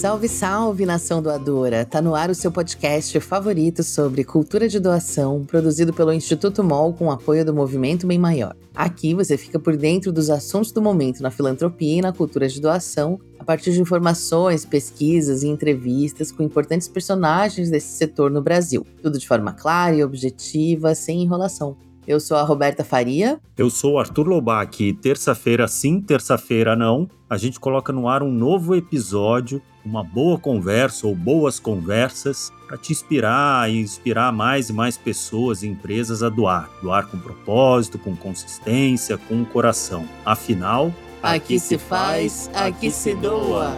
Salve, salve, nação doadora! Tá no ar o seu podcast favorito sobre cultura de doação, produzido pelo Instituto MOL com apoio do Movimento Bem Maior. Aqui você fica por dentro dos assuntos do momento na filantropia e na cultura de doação, a partir de informações, pesquisas e entrevistas com importantes personagens desse setor no Brasil. Tudo de forma clara e objetiva, sem enrolação. Eu sou a Roberta Faria. Eu sou o Arthur Lobac e terça-feira sim, terça-feira não, a gente coloca no ar um novo episódio, uma boa conversa ou boas conversas para te inspirar e inspirar mais e mais pessoas e empresas a doar. Doar com propósito, com consistência, com coração. Afinal, aqui, aqui se faz, aqui se doa.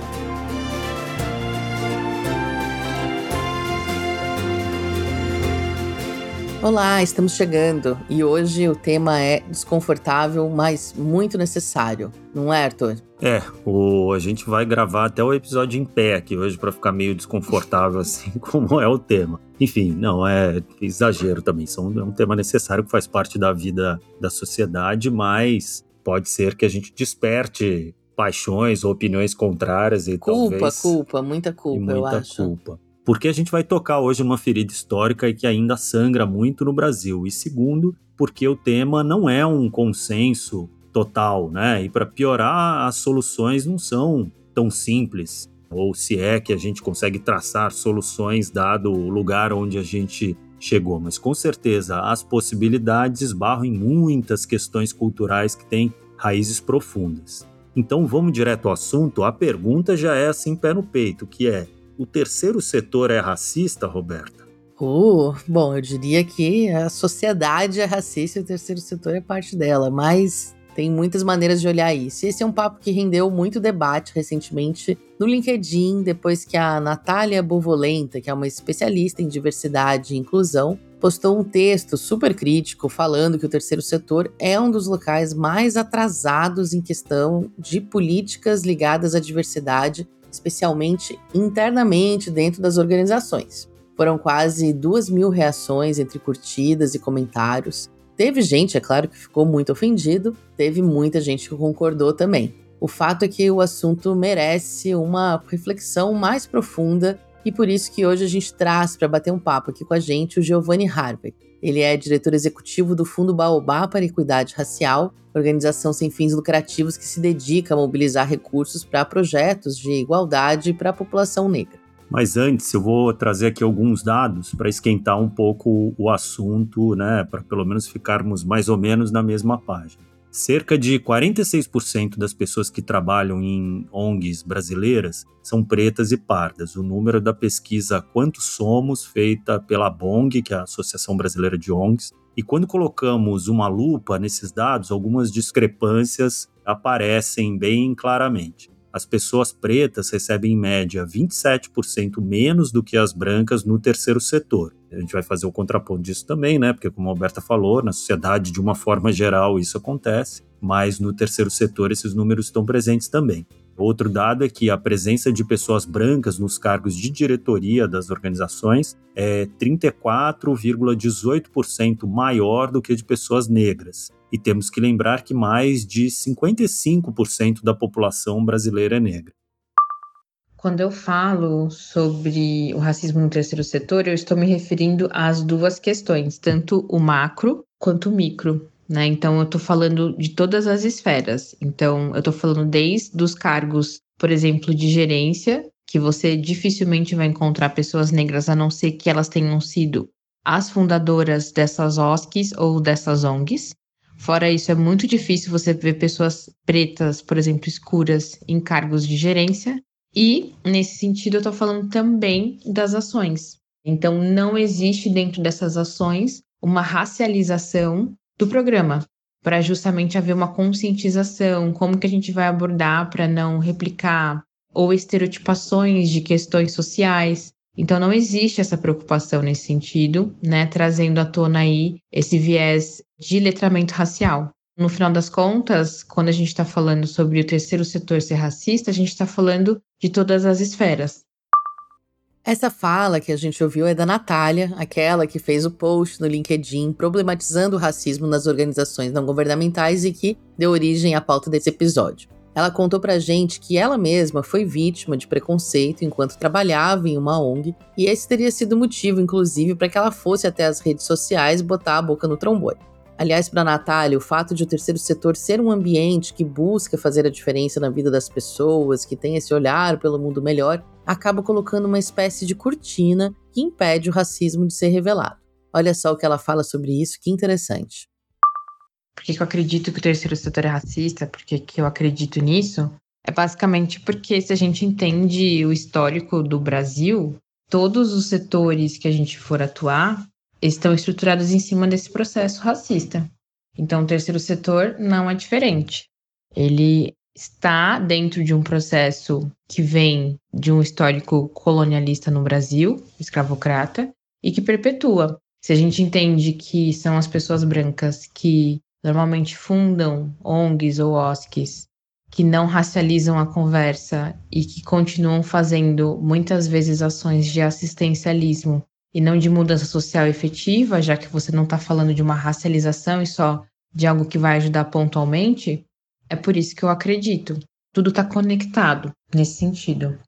Olá, estamos chegando e hoje o tema é desconfortável, mas muito necessário, não é, Arthur? É, o, a gente vai gravar até o episódio em pé aqui hoje para ficar meio desconfortável, assim como é o tema. Enfim, não é exagero também, são, é um tema necessário que faz parte da vida da sociedade, mas pode ser que a gente desperte paixões ou opiniões contrárias e culpa, talvez... Culpa, culpa, muita culpa, muita eu acho. culpa porque a gente vai tocar hoje numa ferida histórica e que ainda sangra muito no Brasil. E segundo, porque o tema não é um consenso total, né? E para piorar, as soluções não são tão simples. Ou se é que a gente consegue traçar soluções dado o lugar onde a gente chegou, mas com certeza as possibilidades esbarram em muitas questões culturais que têm raízes profundas. Então vamos direto ao assunto. A pergunta já é assim pé no peito, que é: o terceiro setor é racista, Roberta? Uh, bom, eu diria que a sociedade é racista e o terceiro setor é parte dela, mas tem muitas maneiras de olhar isso. Esse é um papo que rendeu muito debate recentemente no LinkedIn, depois que a Natália Bovolenta, que é uma especialista em diversidade e inclusão, postou um texto super crítico falando que o terceiro setor é um dos locais mais atrasados em questão de políticas ligadas à diversidade especialmente internamente dentro das organizações. Foram quase duas mil reações entre curtidas e comentários. Teve gente, é claro, que ficou muito ofendido, teve muita gente que concordou também. O fato é que o assunto merece uma reflexão mais profunda e por isso que hoje a gente traz para bater um papo aqui com a gente o Giovanni Harvey. Ele é diretor executivo do Fundo Baobá para Equidade Racial, organização sem fins lucrativos que se dedica a mobilizar recursos para projetos de igualdade para a população negra. Mas antes, eu vou trazer aqui alguns dados para esquentar um pouco o assunto, né, para pelo menos ficarmos mais ou menos na mesma página. Cerca de 46% das pessoas que trabalham em ONGs brasileiras são pretas e pardas. O número da pesquisa Quantos Somos, feita pela BONG, que é a Associação Brasileira de ONGs, e quando colocamos uma lupa nesses dados, algumas discrepâncias aparecem bem claramente as pessoas pretas recebem em média 27% menos do que as brancas no terceiro setor. A gente vai fazer o contraponto disso também, né? Porque, como a Alberta falou, na sociedade, de uma forma geral, isso acontece, mas no terceiro setor esses números estão presentes também. Outro dado é que a presença de pessoas brancas nos cargos de diretoria das organizações é 34,18% maior do que de pessoas negras. E temos que lembrar que mais de 55% da população brasileira é negra. Quando eu falo sobre o racismo no terceiro setor, eu estou me referindo às duas questões, tanto o macro quanto o micro. Né? Então, eu estou falando de todas as esferas. Então, eu estou falando desde os cargos, por exemplo, de gerência, que você dificilmente vai encontrar pessoas negras, a não ser que elas tenham sido as fundadoras dessas OSCs ou dessas ONGs. Fora isso, é muito difícil você ver pessoas pretas, por exemplo, escuras, em cargos de gerência. E, nesse sentido, eu estou falando também das ações. Então, não existe dentro dessas ações uma racialização do programa, para justamente haver uma conscientização, como que a gente vai abordar para não replicar ou estereotipações de questões sociais. Então não existe essa preocupação nesse sentido, né, trazendo à tona aí esse viés de letramento racial. No final das contas, quando a gente está falando sobre o terceiro setor ser racista, a gente está falando de todas as esferas. Essa fala que a gente ouviu é da Natália, aquela que fez o post no LinkedIn problematizando o racismo nas organizações não governamentais e que deu origem à pauta desse episódio. Ela contou pra gente que ela mesma foi vítima de preconceito enquanto trabalhava em uma ONG, e esse teria sido motivo, inclusive, para que ela fosse até as redes sociais botar a boca no trombone. Aliás, para Natália, o fato de o terceiro setor ser um ambiente que busca fazer a diferença na vida das pessoas, que tem esse olhar pelo mundo melhor, acaba colocando uma espécie de cortina que impede o racismo de ser revelado. Olha só o que ela fala sobre isso, que interessante. Por que, eu acredito que o terceiro setor é racista? Por que, que eu acredito nisso? É basicamente porque se a gente entende o histórico do Brasil, todos os setores que a gente for atuar estão estruturados em cima desse processo racista. Então, o terceiro setor não é diferente. Ele está dentro de um processo que vem de um histórico colonialista no Brasil, escravocrata, e que perpetua. Se a gente entende que são as pessoas brancas que normalmente fundam ONGs ou OSCs que não racializam a conversa e que continuam fazendo muitas vezes ações de assistencialismo e não de mudança social efetiva, já que você não está falando de uma racialização e só de algo que vai ajudar pontualmente, é por isso que eu acredito. Tudo está conectado nesse sentido.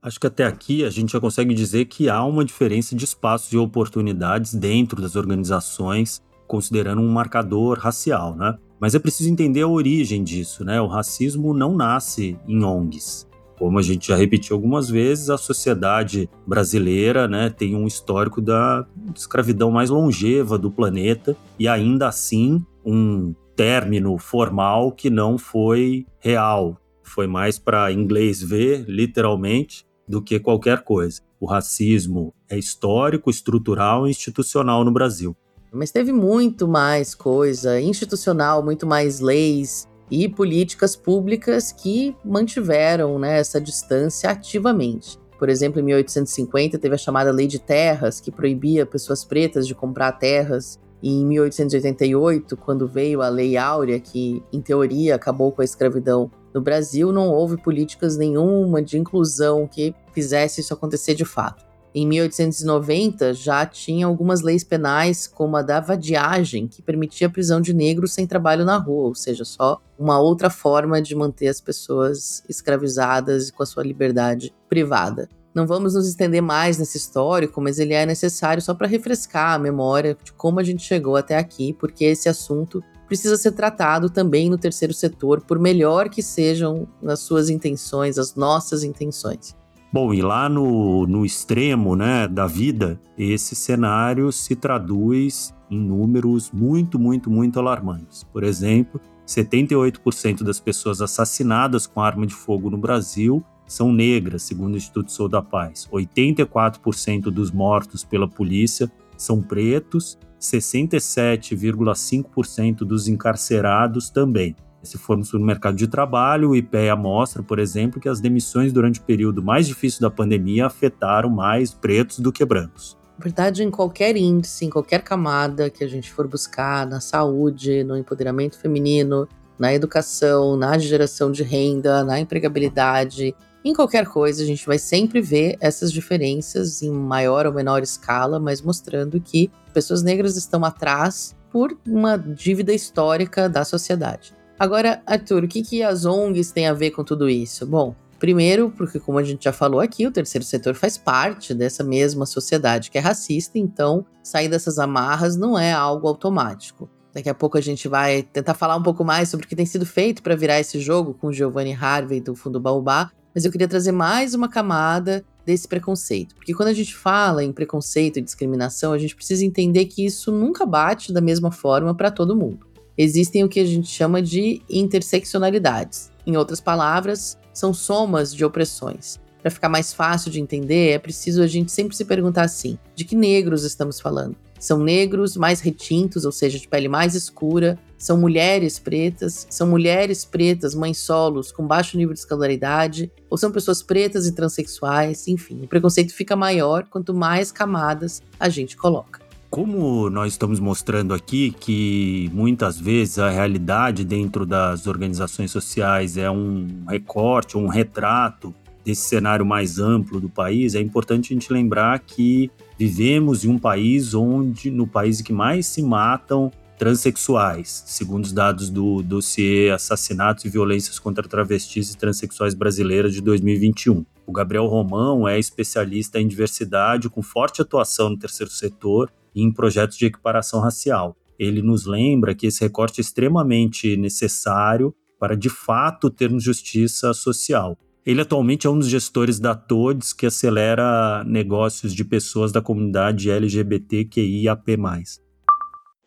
Acho que até aqui a gente já consegue dizer que há uma diferença de espaços e oportunidades dentro das organizações considerando um marcador racial, né? Mas é preciso entender a origem disso, né? O racismo não nasce em ONGs. Como a gente já repetiu algumas vezes, a sociedade brasileira né, tem um histórico da escravidão mais longeva do planeta e ainda assim um término formal que não foi real. Foi mais para inglês ver, literalmente, do que qualquer coisa. O racismo é histórico, estrutural e institucional no Brasil. Mas teve muito mais coisa institucional, muito mais leis e políticas públicas que mantiveram né, essa distância ativamente. Por exemplo, em 1850 teve a chamada Lei de Terras, que proibia pessoas pretas de comprar terras. E em 1888, quando veio a Lei Áurea, que em teoria acabou com a escravidão no Brasil, não houve políticas nenhuma de inclusão que fizesse isso acontecer de fato. Em 1890 já tinha algumas leis penais, como a da vadiagem, que permitia a prisão de negros sem trabalho na rua, ou seja, só uma outra forma de manter as pessoas escravizadas e com a sua liberdade privada. Não vamos nos estender mais nesse histórico, mas ele é necessário só para refrescar a memória de como a gente chegou até aqui, porque esse assunto precisa ser tratado também no terceiro setor, por melhor que sejam as suas intenções, as nossas intenções. Bom, e lá no, no extremo né, da vida, esse cenário se traduz em números muito, muito, muito alarmantes. Por exemplo, 78% das pessoas assassinadas com arma de fogo no Brasil são negras, segundo o Instituto Sou da Paz. 84% dos mortos pela polícia são pretos, 67,5% dos encarcerados também. Se formos para o mercado de trabalho, o IPEA mostra, por exemplo, que as demissões durante o período mais difícil da pandemia afetaram mais pretos do que brancos. Na verdade, em qualquer índice, em qualquer camada que a gente for buscar, na saúde, no empoderamento feminino, na educação, na geração de renda, na empregabilidade, em qualquer coisa, a gente vai sempre ver essas diferenças em maior ou menor escala, mas mostrando que pessoas negras estão atrás por uma dívida histórica da sociedade. Agora, Arthur, o que, que as ONGs têm a ver com tudo isso? Bom, primeiro, porque como a gente já falou aqui, o terceiro setor faz parte dessa mesma sociedade que é racista, então sair dessas amarras não é algo automático. Daqui a pouco a gente vai tentar falar um pouco mais sobre o que tem sido feito para virar esse jogo com Giovanni Harvey do Fundo Baobá, mas eu queria trazer mais uma camada desse preconceito. Porque quando a gente fala em preconceito e discriminação, a gente precisa entender que isso nunca bate da mesma forma para todo mundo existem o que a gente chama de interseccionalidades. Em outras palavras, são somas de opressões. Para ficar mais fácil de entender, é preciso a gente sempre se perguntar assim: de que negros estamos falando? São negros mais retintos, ou seja, de pele mais escura? São mulheres pretas? São mulheres pretas, mães solos, com baixo nível de escolaridade? Ou são pessoas pretas e transexuais? Enfim, o preconceito fica maior quanto mais camadas a gente coloca. Como nós estamos mostrando aqui que muitas vezes a realidade dentro das organizações sociais é um recorte, um retrato desse cenário mais amplo do país, é importante a gente lembrar que vivemos em um país onde, no país que mais se matam transexuais, segundo os dados do dossiê Assassinatos e Violências contra Travestis e Transsexuais Brasileiras de 2021. O Gabriel Romão é especialista em diversidade com forte atuação no terceiro setor em projetos de equiparação racial. Ele nos lembra que esse recorte é extremamente necessário para de fato termos justiça social. Ele atualmente é um dos gestores da TODES, que acelera negócios de pessoas da comunidade LGBTQIAP+.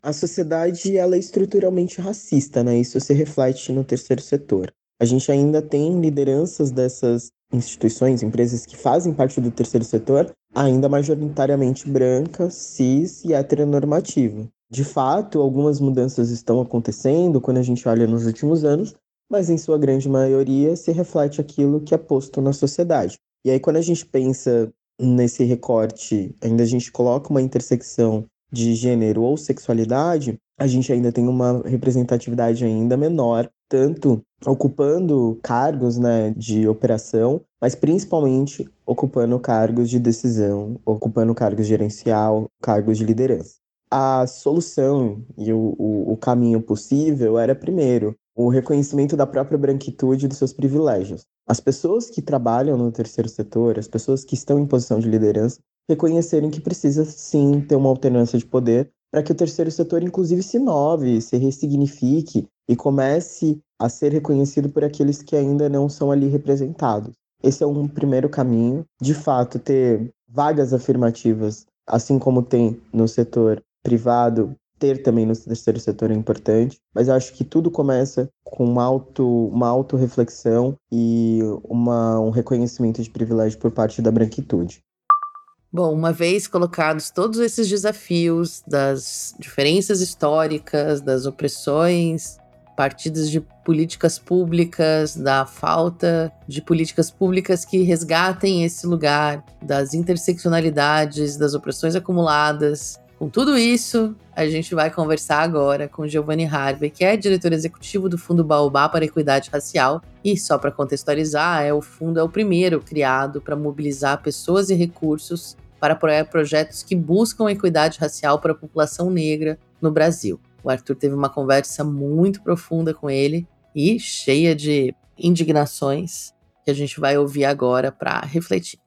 A sociedade ela é estruturalmente racista, né? Isso se reflete no terceiro setor. A gente ainda tem lideranças dessas instituições, empresas que fazem parte do terceiro setor, ainda majoritariamente branca, cis e heteronormativa. De fato, algumas mudanças estão acontecendo quando a gente olha nos últimos anos, mas em sua grande maioria se reflete aquilo que é posto na sociedade. E aí, quando a gente pensa nesse recorte, ainda a gente coloca uma intersecção de gênero ou sexualidade, a gente ainda tem uma representatividade ainda menor, tanto ocupando cargos né, de operação, mas principalmente ocupando cargos de decisão, ocupando cargos gerencial, cargos de liderança. A solução e o, o, o caminho possível era, primeiro, o reconhecimento da própria branquitude dos seus privilégios. As pessoas que trabalham no terceiro setor, as pessoas que estão em posição de liderança, reconhecerem que precisa sim ter uma alternância de poder para que o terceiro setor, inclusive, se inove, se ressignifique e comece a ser reconhecido por aqueles que ainda não são ali representados. Esse é um primeiro caminho. De fato, ter vagas afirmativas, assim como tem no setor privado, ter também no terceiro setor é importante, mas acho que tudo começa com uma, auto, uma autorreflexão e uma, um reconhecimento de privilégio por parte da branquitude. Bom, uma vez colocados todos esses desafios das diferenças históricas, das opressões, partidas de políticas públicas, da falta de políticas públicas que resgatem esse lugar, das interseccionalidades, das opressões acumuladas. Com tudo isso, a gente vai conversar agora com Giovanni Harvey, que é diretor executivo do Fundo Baobá para Equidade Racial. E só para contextualizar, é o fundo é o primeiro criado para mobilizar pessoas e recursos para apoiar projetos que buscam equidade racial para a população negra no Brasil. O Arthur teve uma conversa muito profunda com ele e cheia de indignações que a gente vai ouvir agora para refletir.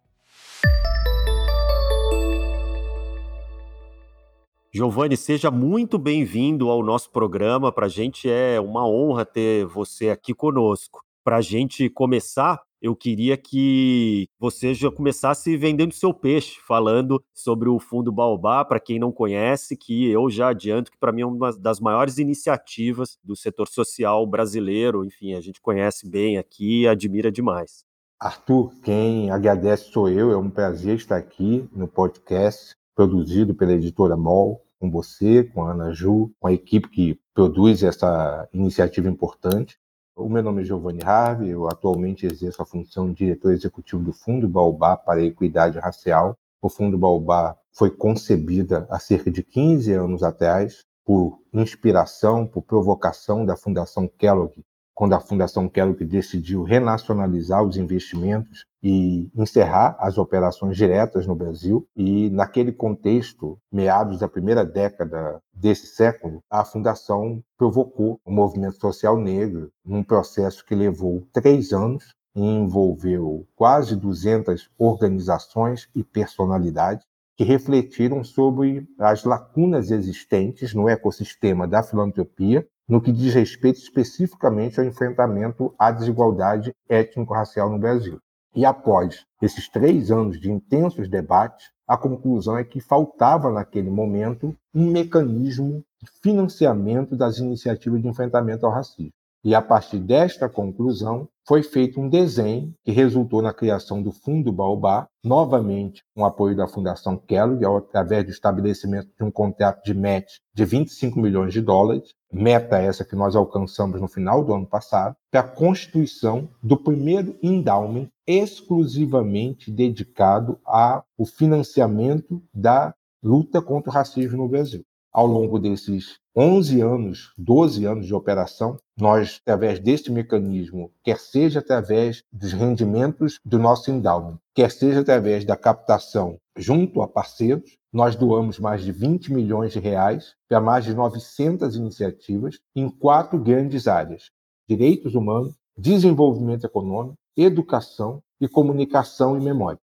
Giovanni, seja muito bem-vindo ao nosso programa. Para a gente é uma honra ter você aqui conosco. Para a gente começar, eu queria que você já começasse vendendo seu peixe, falando sobre o Fundo Baobá, para quem não conhece, que eu já adianto que para mim é uma das maiores iniciativas do setor social brasileiro. Enfim, a gente conhece bem aqui e admira demais. Arthur, quem agradece sou eu, é um prazer estar aqui no podcast produzido pela editora MOL, com você, com a Ana Ju, com a equipe que produz essa iniciativa importante. O meu nome é Giovanni Harvey, eu atualmente exerço a função de diretor executivo do Fundo Baobá para a Equidade Racial. O Fundo Baobá foi concebida há cerca de 15 anos atrás por inspiração, por provocação da Fundação Kellogg, quando a Fundação Kellogg decidiu renacionalizar os investimentos e encerrar as operações diretas no Brasil. E, naquele contexto, meados da primeira década desse século, a Fundação provocou o movimento social negro num processo que levou três anos e envolveu quase 200 organizações e personalidades que refletiram sobre as lacunas existentes no ecossistema da filantropia no que diz respeito especificamente ao enfrentamento à desigualdade étnico-racial no Brasil. E após esses três anos de intensos debates, a conclusão é que faltava naquele momento um mecanismo de financiamento das iniciativas de enfrentamento ao racismo. E a partir desta conclusão, foi feito um desenho que resultou na criação do Fundo Baobá, novamente com apoio da Fundação Kellogg, através do estabelecimento de um contrato de match de 25 milhões de dólares, meta essa que nós alcançamos no final do ano passado, para a constituição do primeiro endowment exclusivamente dedicado ao financiamento da luta contra o racismo no Brasil. Ao longo desses 11 anos, 12 anos de operação, nós, através deste mecanismo, quer seja através dos rendimentos do nosso endowment, quer seja através da captação junto a parceiros, nós doamos mais de 20 milhões de reais para mais de 900 iniciativas em quatro grandes áreas: direitos humanos, desenvolvimento econômico, educação e comunicação e memória.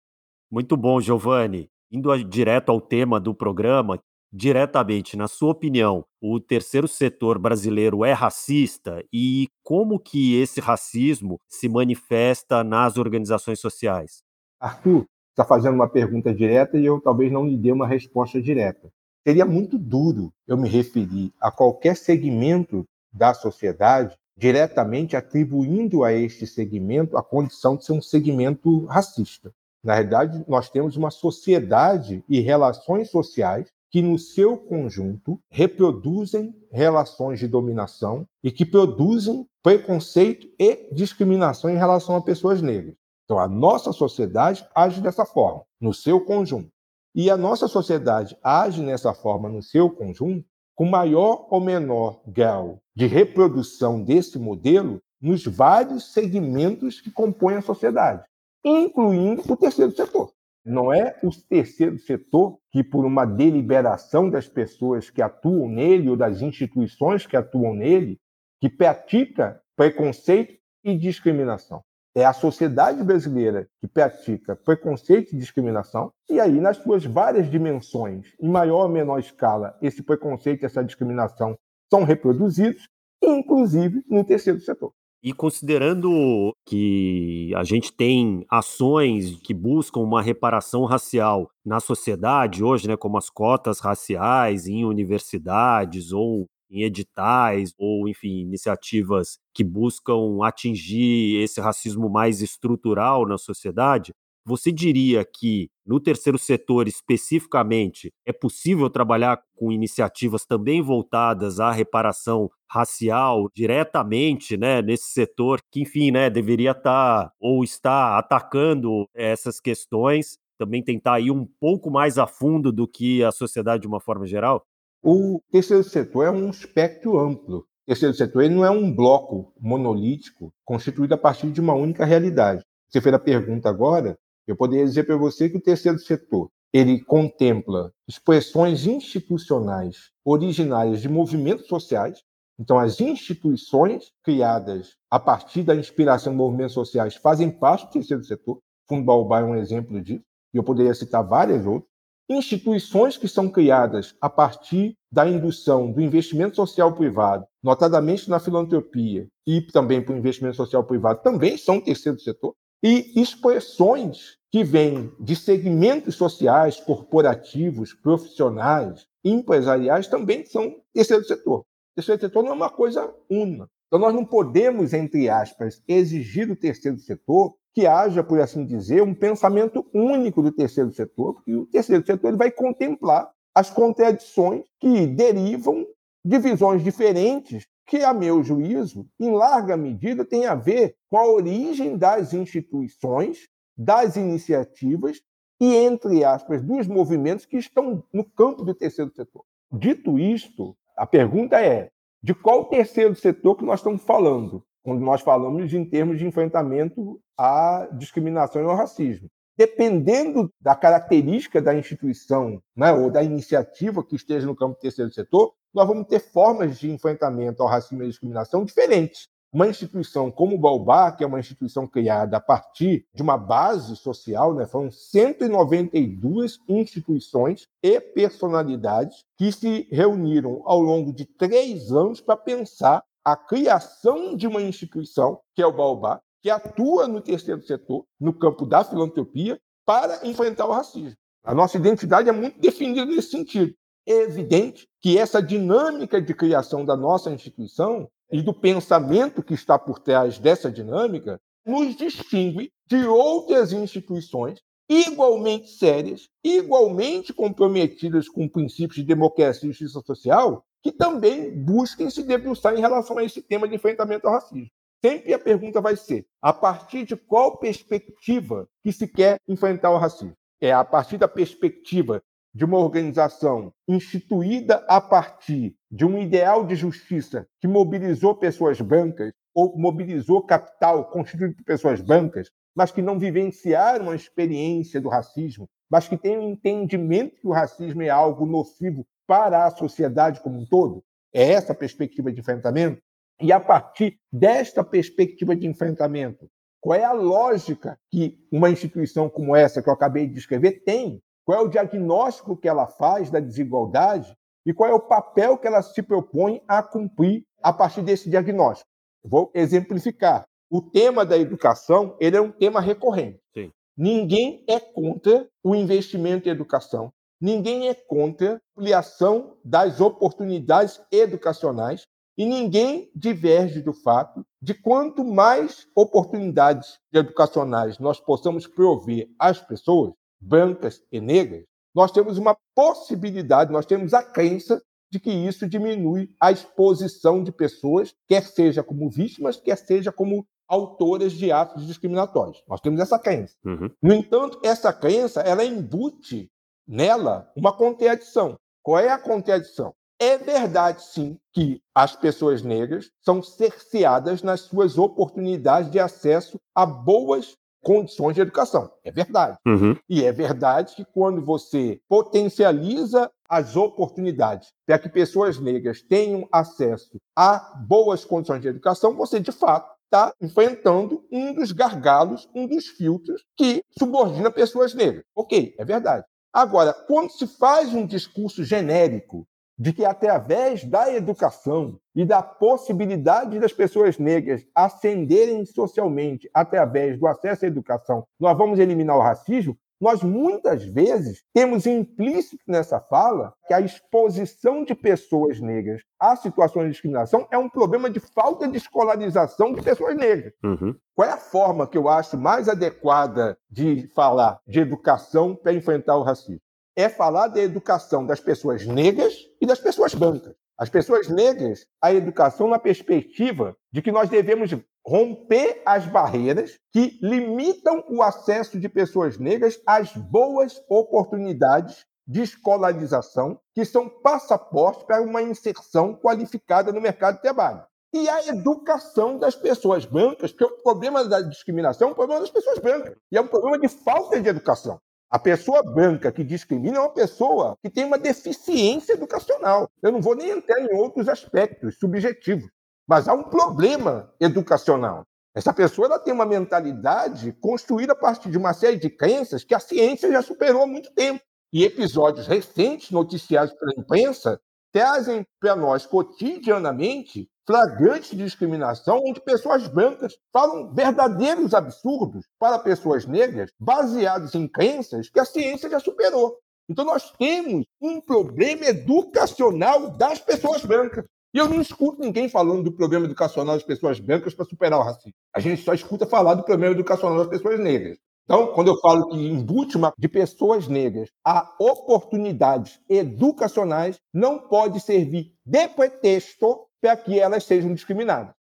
Muito bom, Giovanni. Indo direto ao tema do programa, diretamente, na sua opinião, o terceiro setor brasileiro é racista e como que esse racismo se manifesta nas organizações sociais? Arthur, está fazendo uma pergunta direta e eu talvez não lhe dê uma resposta direta. Seria muito duro eu me referir a qualquer segmento da sociedade diretamente atribuindo a este segmento a condição de ser um segmento racista. Na realidade, nós temos uma sociedade e relações sociais que, no seu conjunto, reproduzem relações de dominação e que produzem preconceito e discriminação em relação a pessoas negras. Então, a nossa sociedade age dessa forma, no seu conjunto. E a nossa sociedade age nessa forma, no seu conjunto, com maior ou menor grau de reprodução desse modelo nos vários segmentos que compõem a sociedade, incluindo o terceiro setor. Não é o terceiro setor que, por uma deliberação das pessoas que atuam nele ou das instituições que atuam nele, que pratica preconceito e discriminação. É a sociedade brasileira que pratica preconceito e discriminação, e aí, nas suas várias dimensões, em maior ou menor escala, esse preconceito e essa discriminação são reproduzidos, inclusive no terceiro setor. E considerando que a gente tem ações que buscam uma reparação racial na sociedade hoje, né, como as cotas raciais em universidades ou em editais ou, enfim, iniciativas que buscam atingir esse racismo mais estrutural na sociedade, você diria que no terceiro setor especificamente é possível trabalhar com iniciativas também voltadas à reparação racial diretamente, né, nesse setor que, enfim, né, deveria estar tá, ou está atacando essas questões, também tentar ir um pouco mais a fundo do que a sociedade de uma forma geral? O terceiro setor é um espectro amplo. O terceiro setor ele não é um bloco monolítico constituído a partir de uma única realidade. Você fez a pergunta agora, eu poderia dizer para você que o terceiro setor ele contempla expressões institucionais originárias de movimentos sociais. Então, as instituições criadas a partir da inspiração de movimentos sociais fazem parte do terceiro setor. Fundo Baobá é um exemplo disso, e eu poderia citar várias outras instituições que são criadas a partir da indução do investimento social privado, notadamente na filantropia e também para o investimento social privado, também são terceiro setor, e expressões que vêm de segmentos sociais, corporativos, profissionais, empresariais, também são terceiro setor. Terceiro setor não é uma coisa única. Então, nós não podemos, entre aspas, exigir do terceiro setor que haja, por assim dizer, um pensamento único do terceiro setor, porque o terceiro setor ele vai contemplar as contradições que derivam de visões diferentes, que, a meu juízo, em larga medida, tem a ver com a origem das instituições, das iniciativas e, entre aspas, dos movimentos que estão no campo do terceiro setor. Dito isto, a pergunta é: de qual terceiro setor que nós estamos falando? quando nós falamos em termos de enfrentamento à discriminação e ao racismo. Dependendo da característica da instituição né, ou da iniciativa que esteja no campo do terceiro setor, nós vamos ter formas de enfrentamento ao racismo e à discriminação diferentes. Uma instituição como o Baobá, que é uma instituição criada a partir de uma base social, né, foram 192 instituições e personalidades que se reuniram ao longo de três anos para pensar a criação de uma instituição, que é o Baobá, que atua no terceiro setor, no campo da filantropia, para enfrentar o racismo. A nossa identidade é muito definida nesse sentido. É evidente que essa dinâmica de criação da nossa instituição e do pensamento que está por trás dessa dinâmica nos distingue de outras instituições igualmente sérias, igualmente comprometidas com princípios de democracia e justiça social, que também busquem se debruçar em relação a esse tema de enfrentamento ao racismo. Sempre a pergunta vai ser: a partir de qual perspectiva que se quer enfrentar o racismo? É a partir da perspectiva de uma organização instituída a partir de um ideal de justiça que mobilizou pessoas brancas ou mobilizou capital constituído por pessoas brancas, mas que não vivenciaram a experiência do racismo mas que tenham entendimento que o racismo é algo nocivo para a sociedade como um todo? É essa a perspectiva de enfrentamento? E a partir desta perspectiva de enfrentamento, qual é a lógica que uma instituição como essa que eu acabei de descrever tem? Qual é o diagnóstico que ela faz da desigualdade e qual é o papel que ela se propõe a cumprir a partir desse diagnóstico? Vou exemplificar. O tema da educação ele é um tema recorrente. Sim. Ninguém é contra o investimento em educação. Ninguém é contra a ampliação das oportunidades educacionais e ninguém diverge do fato de quanto mais oportunidades educacionais nós possamos prover às pessoas, brancas e negras, nós temos uma possibilidade, nós temos a crença de que isso diminui a exposição de pessoas, quer seja como vítimas, quer seja como autoras de atos discriminatórios. Nós temos essa crença. Uhum. No entanto, essa crença ela embute nela uma contradição. Qual é a contradição? É verdade, sim, que as pessoas negras são cerceadas nas suas oportunidades de acesso a boas condições de educação. É verdade. Uhum. E é verdade que quando você potencializa as oportunidades para que pessoas negras tenham acesso a boas condições de educação, você de fato está enfrentando um dos gargalos, um dos filtros que subordina pessoas negras. Ok, é verdade. Agora, quando se faz um discurso genérico de que, através da educação e da possibilidade das pessoas negras ascenderem socialmente através do acesso à educação, nós vamos eliminar o racismo, nós muitas vezes temos implícito nessa fala que a exposição de pessoas negras a situações de discriminação é um problema de falta de escolarização de pessoas negras. Uhum. Qual é a forma que eu acho mais adequada de falar de educação para enfrentar o racismo? É falar da educação das pessoas negras e das pessoas brancas. As pessoas negras, a educação na perspectiva de que nós devemos romper as barreiras que limitam o acesso de pessoas negras às boas oportunidades de escolarização, que são passaporte para uma inserção qualificada no mercado de trabalho. E a educação das pessoas brancas, porque o problema da discriminação é um problema das pessoas brancas, e é um problema de falta de educação. A pessoa branca que discrimina é uma pessoa que tem uma deficiência educacional. Eu não vou nem entrar em outros aspectos subjetivos. Mas há um problema educacional. Essa pessoa ela tem uma mentalidade construída a partir de uma série de crenças que a ciência já superou há muito tempo. E episódios recentes, noticiados pela imprensa, trazem para nós cotidianamente flagrantes de discriminação, onde pessoas brancas falam verdadeiros absurdos para pessoas negras, baseados em crenças que a ciência já superou. Então, nós temos um problema educacional das pessoas brancas. E eu não escuto ninguém falando do problema educacional das pessoas brancas para superar o racismo. A gente só escuta falar do problema educacional das pessoas negras. Então, quando eu falo que embute de pessoas negras a oportunidades educacionais, não pode servir de pretexto para que elas sejam discriminadas.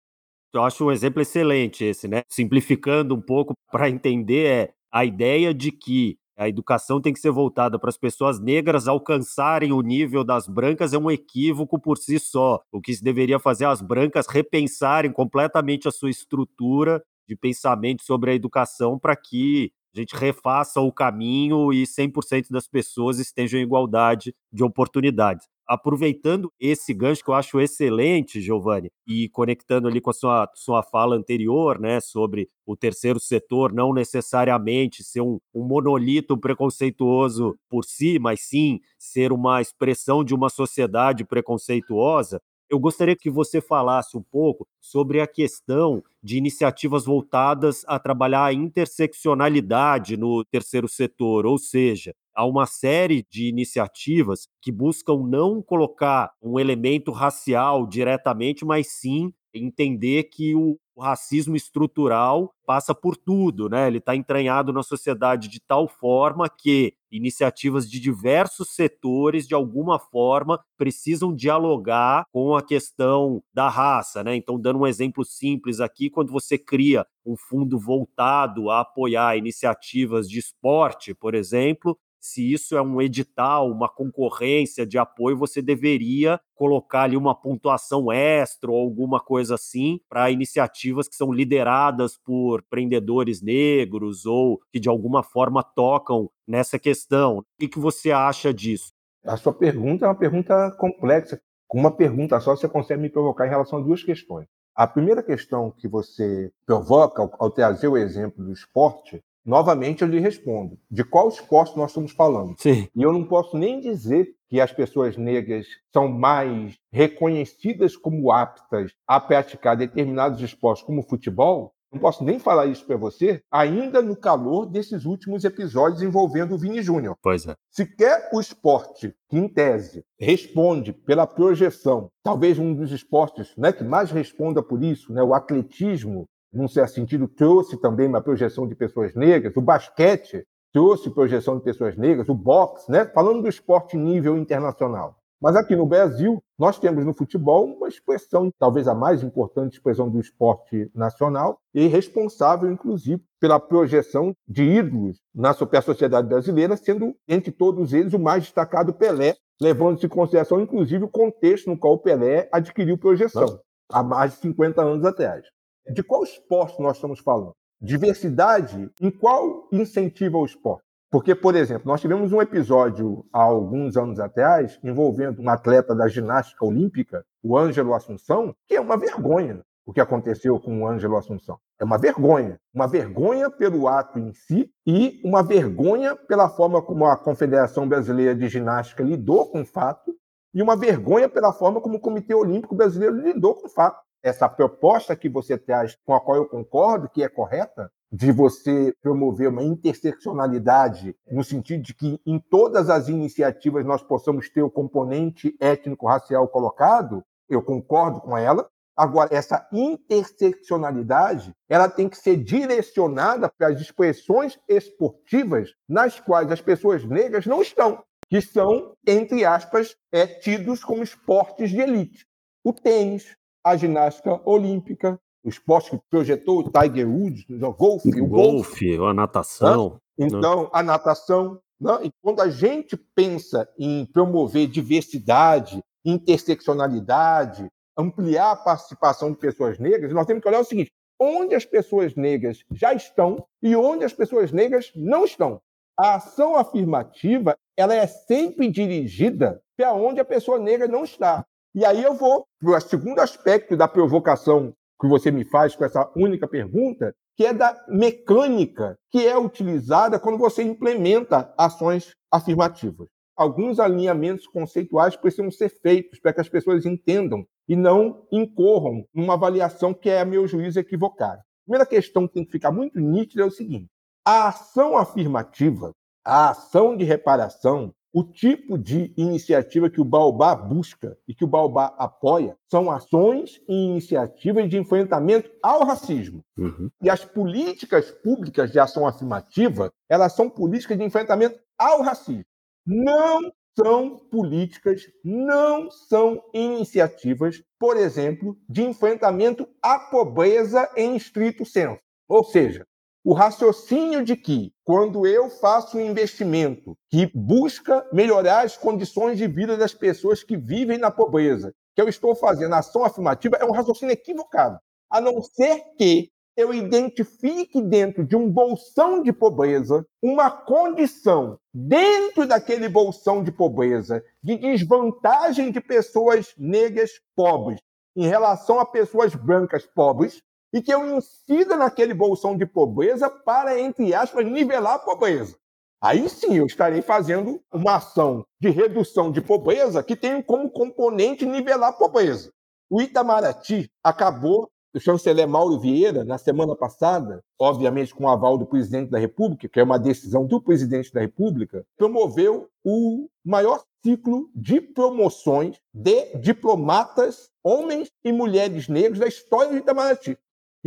Eu acho um exemplo excelente esse, né? Simplificando um pouco para entender, é a ideia de que a educação tem que ser voltada para as pessoas negras alcançarem o nível das brancas é um equívoco por si só. O que se deveria fazer é as brancas repensarem completamente a sua estrutura de pensamento sobre a educação para que a gente refaça o caminho e 100% das pessoas estejam em igualdade de oportunidades aproveitando esse gancho que eu acho excelente, Giovanni, e conectando ali com a sua, sua fala anterior, né, sobre o terceiro setor não necessariamente ser um, um monolito preconceituoso por si, mas sim ser uma expressão de uma sociedade preconceituosa, eu gostaria que você falasse um pouco sobre a questão de iniciativas voltadas a trabalhar a interseccionalidade no terceiro setor, ou seja, há uma série de iniciativas que buscam não colocar um elemento racial diretamente, mas sim entender que o racismo estrutural passa por tudo, né? Ele está entranhado na sociedade de tal forma que iniciativas de diversos setores, de alguma forma, precisam dialogar com a questão da raça, né? Então, dando um exemplo simples aqui, quando você cria um fundo voltado a apoiar iniciativas de esporte, por exemplo, se isso é um edital, uma concorrência de apoio, você deveria colocar ali uma pontuação extra ou alguma coisa assim para iniciativas que são lideradas por empreendedores negros ou que de alguma forma tocam nessa questão. O que, que você acha disso? A sua pergunta é uma pergunta complexa. Com uma pergunta só, você consegue me provocar em relação a duas questões. A primeira questão que você provoca ao, ao trazer o exemplo do esporte, novamente eu lhe respondo. De qual esporte nós estamos falando? Sim. E eu não posso nem dizer que as pessoas negras são mais reconhecidas como aptas a praticar determinados esportes, como futebol, não posso nem falar isso para você, ainda no calor desses últimos episódios envolvendo o Vini Júnior. Pois é. Se quer o esporte que, em tese, responde pela projeção, talvez um dos esportes né, que mais responda por isso, né, o atletismo, num certo sentido, trouxe também uma projeção de pessoas negras, o basquete trouxe projeção de pessoas negras, o boxe, né, falando do esporte nível internacional. Mas aqui no Brasil, nós temos no futebol uma expressão, talvez a mais importante expressão do esporte nacional, e responsável, inclusive, pela projeção de ídolos na sociedade brasileira, sendo, entre todos eles, o mais destacado Pelé, levando-se em consideração, inclusive, o contexto no qual o Pelé adquiriu projeção, há mais de 50 anos atrás. De qual esporte nós estamos falando? Diversidade em qual incentiva o esporte? Porque, por exemplo, nós tivemos um episódio há alguns anos atrás envolvendo um atleta da ginástica olímpica, o Ângelo Assunção, que é uma vergonha o que aconteceu com o Ângelo Assunção. É uma vergonha. Uma vergonha pelo ato em si e uma vergonha pela forma como a Confederação Brasileira de Ginástica lidou com o fato e uma vergonha pela forma como o Comitê Olímpico Brasileiro lidou com o fato. Essa proposta que você traz, com a qual eu concordo que é correta, de você promover uma interseccionalidade, no sentido de que em todas as iniciativas nós possamos ter o componente étnico-racial colocado, eu concordo com ela. Agora, essa interseccionalidade, ela tem que ser direcionada para as expressões esportivas nas quais as pessoas negras não estão, que são, entre aspas, é, tidos como esportes de elite. O tênis, a ginástica olímpica, o esporte que projetou o Tiger Woods, o golfe, o golfe, golfe a natação. Né? Então, a natação. Né? E quando a gente pensa em promover diversidade, interseccionalidade, ampliar a participação de pessoas negras, nós temos que olhar o seguinte: onde as pessoas negras já estão e onde as pessoas negras não estão. A ação afirmativa ela é sempre dirigida para onde a pessoa negra não está. E aí eu vou para o segundo aspecto da provocação que você me faz com essa única pergunta, que é da mecânica que é utilizada quando você implementa ações afirmativas. Alguns alinhamentos conceituais precisam ser feitos para que as pessoas entendam e não incorram numa avaliação que é, a meu juízo, equivocada. A primeira questão que tem que ficar muito nítida é o seguinte: a ação afirmativa, a ação de reparação, o tipo de iniciativa que o Baobá busca e que o Baobá apoia são ações e iniciativas de enfrentamento ao racismo. Uhum. E as políticas públicas de ação afirmativa, elas são políticas de enfrentamento ao racismo. Não são políticas, não são iniciativas, por exemplo, de enfrentamento à pobreza em estrito senso. Ou seja, o raciocínio de que, quando eu faço um investimento que busca melhorar as condições de vida das pessoas que vivem na pobreza, que eu estou fazendo ação afirmativa, é um raciocínio equivocado. A não ser que eu identifique dentro de um bolsão de pobreza uma condição, dentro daquele bolsão de pobreza, de desvantagem de pessoas negras pobres em relação a pessoas brancas pobres, e que eu incida naquele bolsão de pobreza para, entre aspas, nivelar a pobreza. Aí sim eu estarei fazendo uma ação de redução de pobreza que tem como componente nivelar a pobreza. O Itamaraty acabou, o chanceler Mauro Vieira, na semana passada, obviamente com o aval do presidente da República, que é uma decisão do presidente da República, promoveu o maior ciclo de promoções de diplomatas, homens e mulheres negros da história do Itamaraty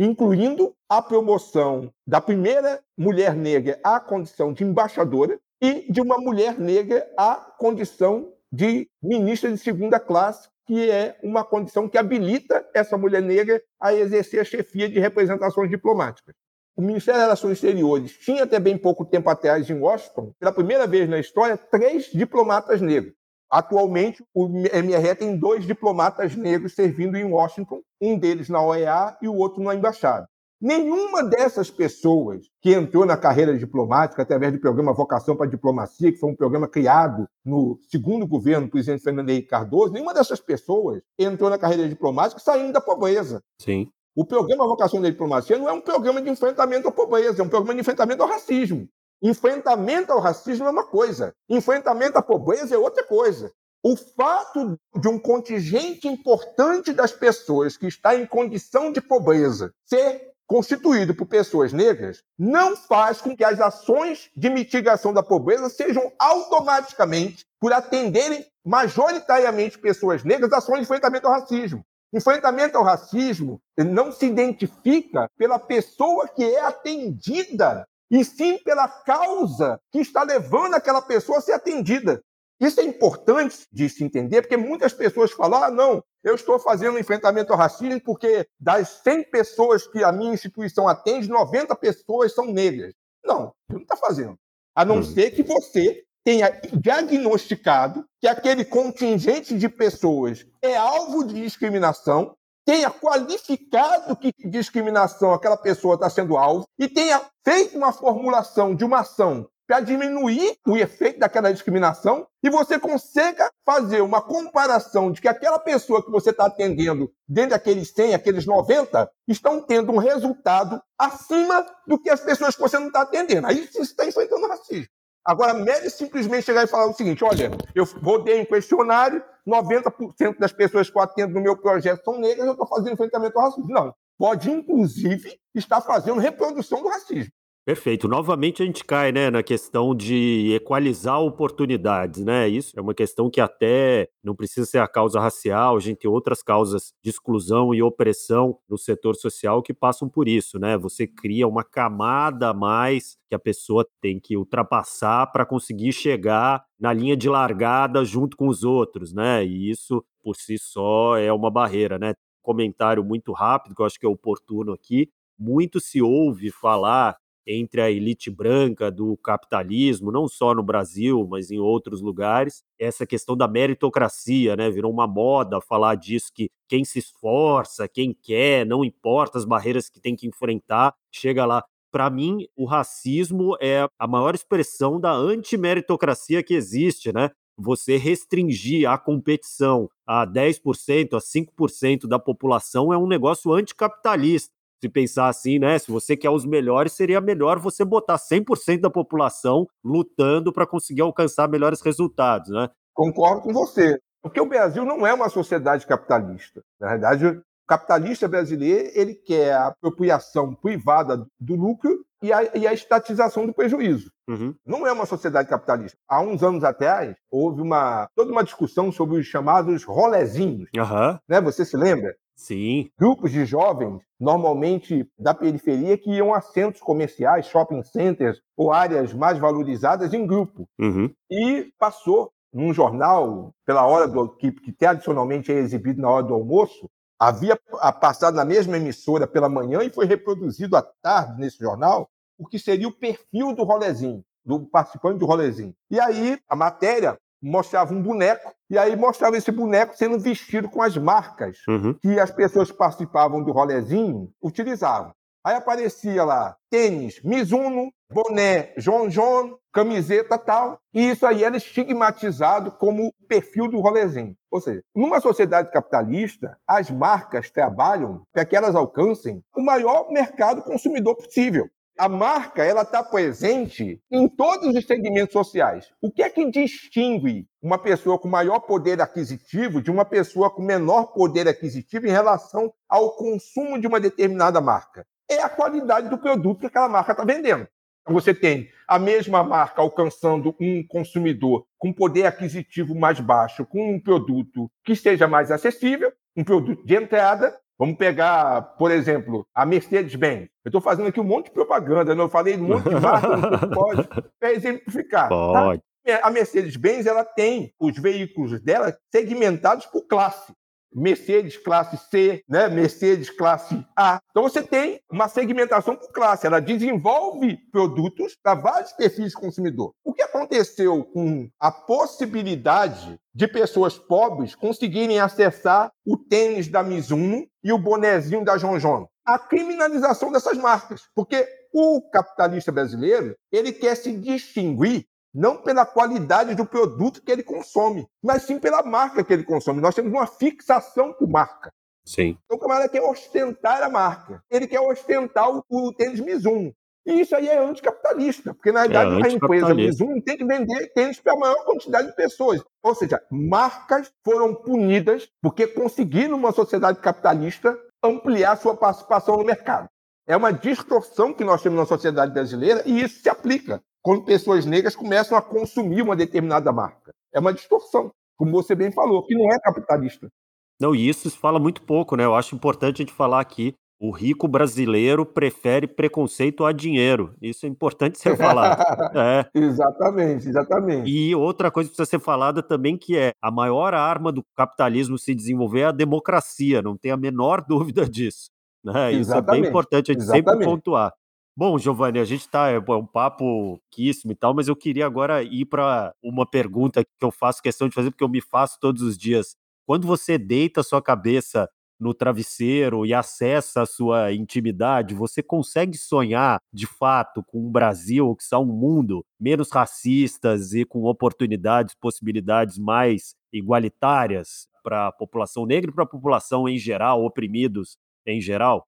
incluindo a promoção da primeira mulher negra à condição de embaixadora e de uma mulher negra à condição de ministra de segunda classe, que é uma condição que habilita essa mulher negra a exercer a chefia de representações diplomáticas. o Ministério das Relações Exteriores tinha até bem pouco tempo atrás em Washington, pela primeira vez na história, três diplomatas negros. Atualmente, o MRE tem dois diplomatas negros servindo em Washington, um deles na OEA e o outro na embaixada. Nenhuma dessas pessoas que entrou na carreira diplomática através do programa Vocação para a Diplomacia, que foi um programa criado no segundo governo do presidente Fernando Henrique Cardoso, nenhuma dessas pessoas entrou na carreira diplomática saindo da pobreza. Sim. O programa Vocação da Diplomacia não é um programa de enfrentamento à pobreza, é um programa de enfrentamento ao racismo. Enfrentamento ao racismo é uma coisa, enfrentamento à pobreza é outra coisa. O fato de um contingente importante das pessoas que está em condição de pobreza ser constituído por pessoas negras não faz com que as ações de mitigação da pobreza sejam automaticamente, por atenderem majoritariamente pessoas negras, ações de enfrentamento ao racismo. Enfrentamento ao racismo não se identifica pela pessoa que é atendida, e sim pela causa que está levando aquela pessoa a ser atendida. Isso é importante de se entender, porque muitas pessoas falam: ah, não, eu estou fazendo um enfrentamento ao racismo porque das 100 pessoas que a minha instituição atende, 90 pessoas são negras. Não, você não está fazendo. A não hum. ser que você tenha diagnosticado que aquele contingente de pessoas é alvo de discriminação, tenha qualificado que discriminação aquela pessoa está sendo alvo e tenha feito uma formulação de uma ação para diminuir o efeito daquela discriminação e você consiga fazer uma comparação de que aquela pessoa que você está atendendo, dentro daqueles 100, aqueles 90, estão tendo um resultado acima do que as pessoas que você não está atendendo. Aí você está enfrentando racismo. Agora, médio simplesmente chegar e falar o seguinte: olha, eu rodei um questionário, 90% das pessoas que eu atendo no meu projeto são negras, eu estou fazendo enfrentamento ao racismo. Não. Pode, inclusive, estar fazendo reprodução do racismo. Perfeito. Novamente a gente cai, né, na questão de equalizar oportunidades, né? Isso é uma questão que até não precisa ser a causa racial, a gente tem outras causas de exclusão e opressão no setor social que passam por isso, né? Você cria uma camada a mais que a pessoa tem que ultrapassar para conseguir chegar na linha de largada junto com os outros, né? E isso por si só é uma barreira, né? Comentário muito rápido que eu acho que é oportuno aqui. Muito se ouve falar entre a elite branca do capitalismo, não só no Brasil, mas em outros lugares, essa questão da meritocracia, né? Virou uma moda falar disso que quem se esforça, quem quer, não importa as barreiras que tem que enfrentar, chega lá. Para mim, o racismo é a maior expressão da antimeritocracia que existe, né? Você restringir a competição a 10%, a 5% da população é um negócio anticapitalista se pensar assim, né? Se você quer os melhores, seria melhor você botar 100% da população lutando para conseguir alcançar melhores resultados, né? Concordo com você. Porque o Brasil não é uma sociedade capitalista. Na verdade, o capitalista brasileiro ele quer a apropriação privada do lucro e a, e a estatização do prejuízo. Uhum. Não é uma sociedade capitalista. Há uns anos atrás, houve uma, toda uma discussão sobre os chamados rolezinhos. Uhum. Né? Você se lembra? Sim. Grupos de jovens, normalmente da periferia, que iam a centros comerciais, shopping centers ou áreas mais valorizadas em grupo. Uhum. E passou num jornal, pela hora do que, que tradicionalmente é exibido na hora do almoço, havia passado na mesma emissora pela manhã e foi reproduzido à tarde nesse jornal o que seria o perfil do rolezinho, do participante do rolezinho. E aí a matéria mostrava um boneco, e aí mostrava esse boneco sendo vestido com as marcas uhum. que as pessoas que participavam do rolezinho utilizavam. Aí aparecia lá tênis Mizuno, boné John John, camiseta tal, e isso aí era estigmatizado como perfil do rolezinho. Ou seja, numa sociedade capitalista, as marcas trabalham para que elas alcancem o maior mercado consumidor possível. A marca ela está presente em todos os segmentos sociais. O que é que distingue uma pessoa com maior poder aquisitivo de uma pessoa com menor poder aquisitivo em relação ao consumo de uma determinada marca? É a qualidade do produto que aquela marca está vendendo. Então, você tem a mesma marca alcançando um consumidor com poder aquisitivo mais baixo, com um produto que seja mais acessível, um produto de entrada, Vamos pegar, por exemplo, a Mercedes-Benz. Eu estou fazendo aqui um monte de propaganda, né? eu falei um monte de marca, pode para exemplificar. Tá? Pode. Tá? A Mercedes-Benz ela tem os veículos dela segmentados por classe. Mercedes classe C, né? Mercedes classe A. Então você tem uma segmentação por classe, ela desenvolve produtos para vários perfis de consumidor. O que aconteceu com a possibilidade de pessoas pobres conseguirem acessar o tênis da Mizuno e o bonezinho da John? A criminalização dessas marcas, porque o capitalista brasileiro ele quer se distinguir não pela qualidade do produto que ele consome, mas sim pela marca que ele consome. Nós temos uma fixação por marca. Sim. Então o camarada quer ostentar a marca. Ele quer ostentar o, o tênis Mizuno. E isso aí é anticapitalista, porque na verdade é a empresa Mizuno tem que vender tênis para a maior quantidade de pessoas. Ou seja, marcas foram punidas porque conseguiram, numa sociedade capitalista, ampliar sua participação no mercado. É uma distorção que nós temos na sociedade brasileira e isso se aplica quando pessoas negras começam a consumir uma determinada marca. É uma distorção, como você bem falou, que não é capitalista. Não, e isso se fala muito pouco, né? Eu acho importante a gente falar aqui. O rico brasileiro prefere preconceito a dinheiro. Isso é importante ser falado. é. Exatamente, exatamente. E outra coisa que precisa ser falada também, que é a maior arma do capitalismo se desenvolver é a democracia, não tem a menor dúvida disso. Né? Isso é bem importante a gente exatamente. sempre pontuar. Bom, Giovanni, a gente está é, é um papo quíssimo e tal, mas eu queria agora ir para uma pergunta que eu faço questão de fazer, porque eu me faço todos os dias. Quando você deita sua cabeça no travesseiro e acessa a sua intimidade, você consegue sonhar de fato com um Brasil, que são um mundo menos racistas e com oportunidades, possibilidades mais igualitárias para a população negra e para a população em geral, oprimidos em geral?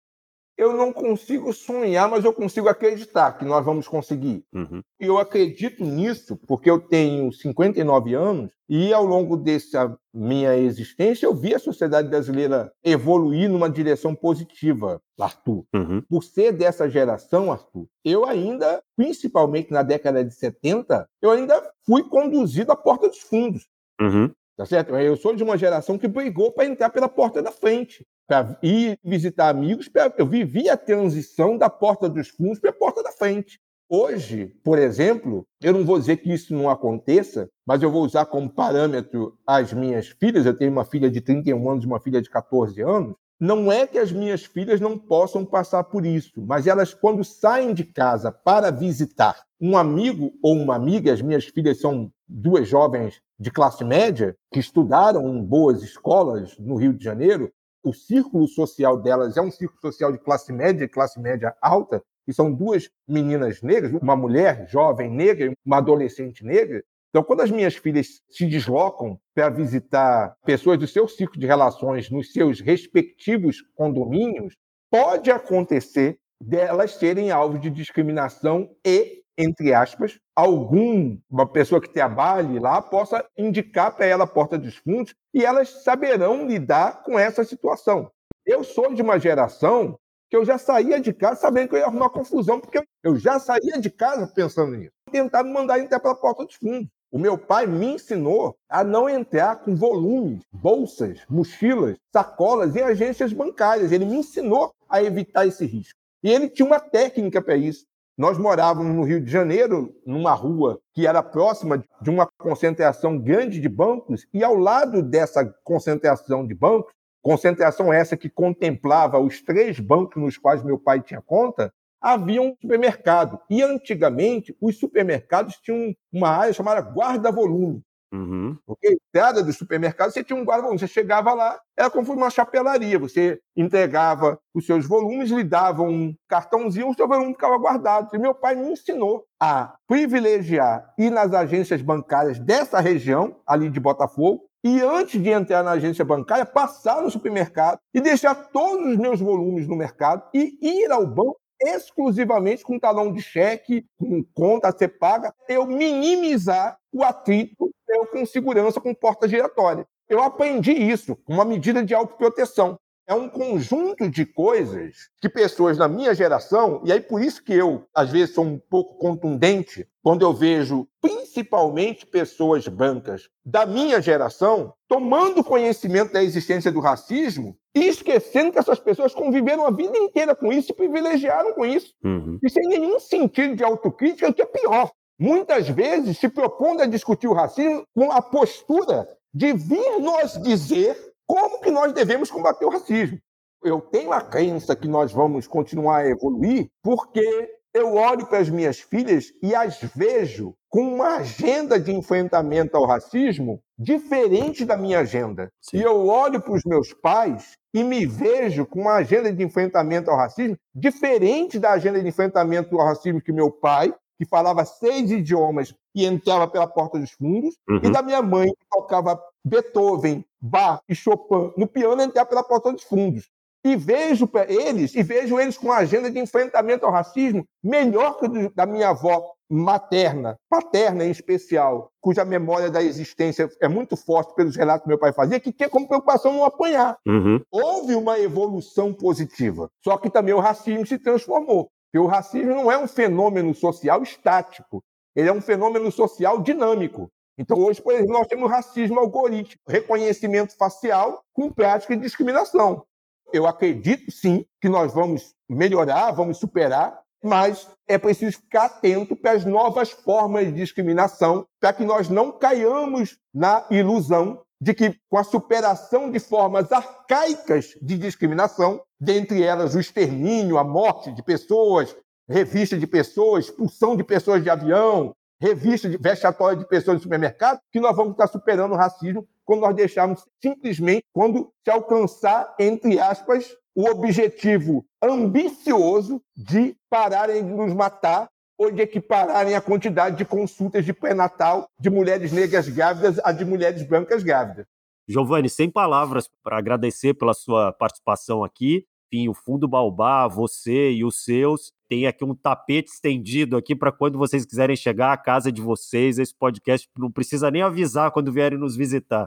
Eu não consigo sonhar, mas eu consigo acreditar que nós vamos conseguir. Uhum. E eu acredito nisso porque eu tenho 59 anos e ao longo dessa minha existência eu vi a sociedade brasileira evoluir numa direção positiva, Arthur. Uhum. Por ser dessa geração, Arthur, eu ainda, principalmente na década de 70, eu ainda fui conduzido à porta dos fundos. Uhum. Tá certo? Eu sou de uma geração que brigou para entrar pela porta da frente para ir visitar amigos, pra, eu vivi a transição da porta dos fundos para a porta da frente. Hoje, por exemplo, eu não vou dizer que isso não aconteça, mas eu vou usar como parâmetro as minhas filhas. Eu tenho uma filha de 31 anos e uma filha de 14 anos. Não é que as minhas filhas não possam passar por isso, mas elas, quando saem de casa para visitar um amigo ou uma amiga, as minhas filhas são duas jovens de classe média que estudaram em boas escolas no Rio de Janeiro, o círculo social delas é um círculo social de classe média e classe média alta, e são duas meninas negras, uma mulher jovem negra e uma adolescente negra. Então, quando as minhas filhas se deslocam para visitar pessoas do seu círculo de relações nos seus respectivos condomínios, pode acontecer delas serem alvo de discriminação e entre aspas, alguma pessoa que trabalhe lá possa indicar para ela a porta dos fundos e elas saberão lidar com essa situação. Eu sou de uma geração que eu já saía de casa sabendo que eu ia arrumar confusão, porque eu já saía de casa pensando nisso. Tentando mandar entrar pela porta dos fundos. O meu pai me ensinou a não entrar com volumes, bolsas, mochilas, sacolas em agências bancárias. Ele me ensinou a evitar esse risco. E ele tinha uma técnica para isso. Nós morávamos no Rio de Janeiro, numa rua que era próxima de uma concentração grande de bancos, e ao lado dessa concentração de bancos, concentração essa que contemplava os três bancos nos quais meu pai tinha conta, havia um supermercado. E antigamente, os supermercados tinham uma área chamada guarda-volume. Uhum. Porque entrada do supermercado, você tinha um guarda-volume. Você chegava lá, era como uma chapelaria. Você entregava os seus volumes, lhe dava um cartãozinho, o seu volume ficava guardado. E meu pai me ensinou a privilegiar ir nas agências bancárias dessa região, ali de Botafogo, e antes de entrar na agência bancária, passar no supermercado e deixar todos os meus volumes no mercado e ir ao banco exclusivamente com talão de cheque, com conta a ser paga, eu minimizar o atrito eu com segurança com porta giratória. Eu aprendi isso, uma medida de autoproteção. É um conjunto de coisas que pessoas da minha geração, e aí por isso que eu, às vezes, sou um pouco contundente quando eu vejo principalmente pessoas brancas da minha geração tomando conhecimento da existência do racismo e esquecendo que essas pessoas conviveram a vida inteira com isso e privilegiaram com isso. Uhum. E sem nenhum sentido de autocrítica, o que é pior muitas vezes se propondo a discutir o racismo com a postura de vir nos dizer como que nós devemos combater o racismo. Eu tenho a crença que nós vamos continuar a evoluir porque eu olho para as minhas filhas e as vejo com uma agenda de enfrentamento ao racismo diferente da minha agenda. Sim. E eu olho para os meus pais e me vejo com uma agenda de enfrentamento ao racismo diferente da agenda de enfrentamento ao racismo que meu pai, que falava seis idiomas e entrava pela porta dos fundos, uhum. e da minha mãe, que tocava Beethoven, Bach e Chopin no piano, entrar pela porta dos fundos e vejo eles e vejo eles com uma agenda de enfrentamento ao racismo melhor que a da minha avó materna, paterna em especial, cuja memória da existência é muito forte pelos relatos que meu pai fazia, que tinha como preocupação não apanhar. Uhum. Houve uma evolução positiva, só que também o racismo se transformou. Porque o racismo não é um fenômeno social estático, ele é um fenômeno social dinâmico. Então, hoje, por exemplo, nós temos racismo algorítmico, reconhecimento facial com prática de discriminação. Eu acredito sim que nós vamos melhorar, vamos superar, mas é preciso ficar atento para as novas formas de discriminação, para que nós não caiamos na ilusão de que, com a superação de formas arcaicas de discriminação, dentre elas o extermínio, a morte de pessoas, revista de pessoas, expulsão de pessoas de avião, revista de vexatória de pessoas no supermercado, que nós vamos estar superando o racismo quando nós deixarmos simplesmente, quando se alcançar, entre aspas, o objetivo ambicioso de pararem de nos matar ou de equipararem a quantidade de consultas de pré-natal de mulheres negras grávidas a de mulheres brancas grávidas. Giovanni, sem palavras para agradecer pela sua participação aqui. Enfim, o Fundo Baobá, você e os seus, tem aqui um tapete estendido aqui para quando vocês quiserem chegar à casa de vocês. Esse podcast não precisa nem avisar quando vierem nos visitar.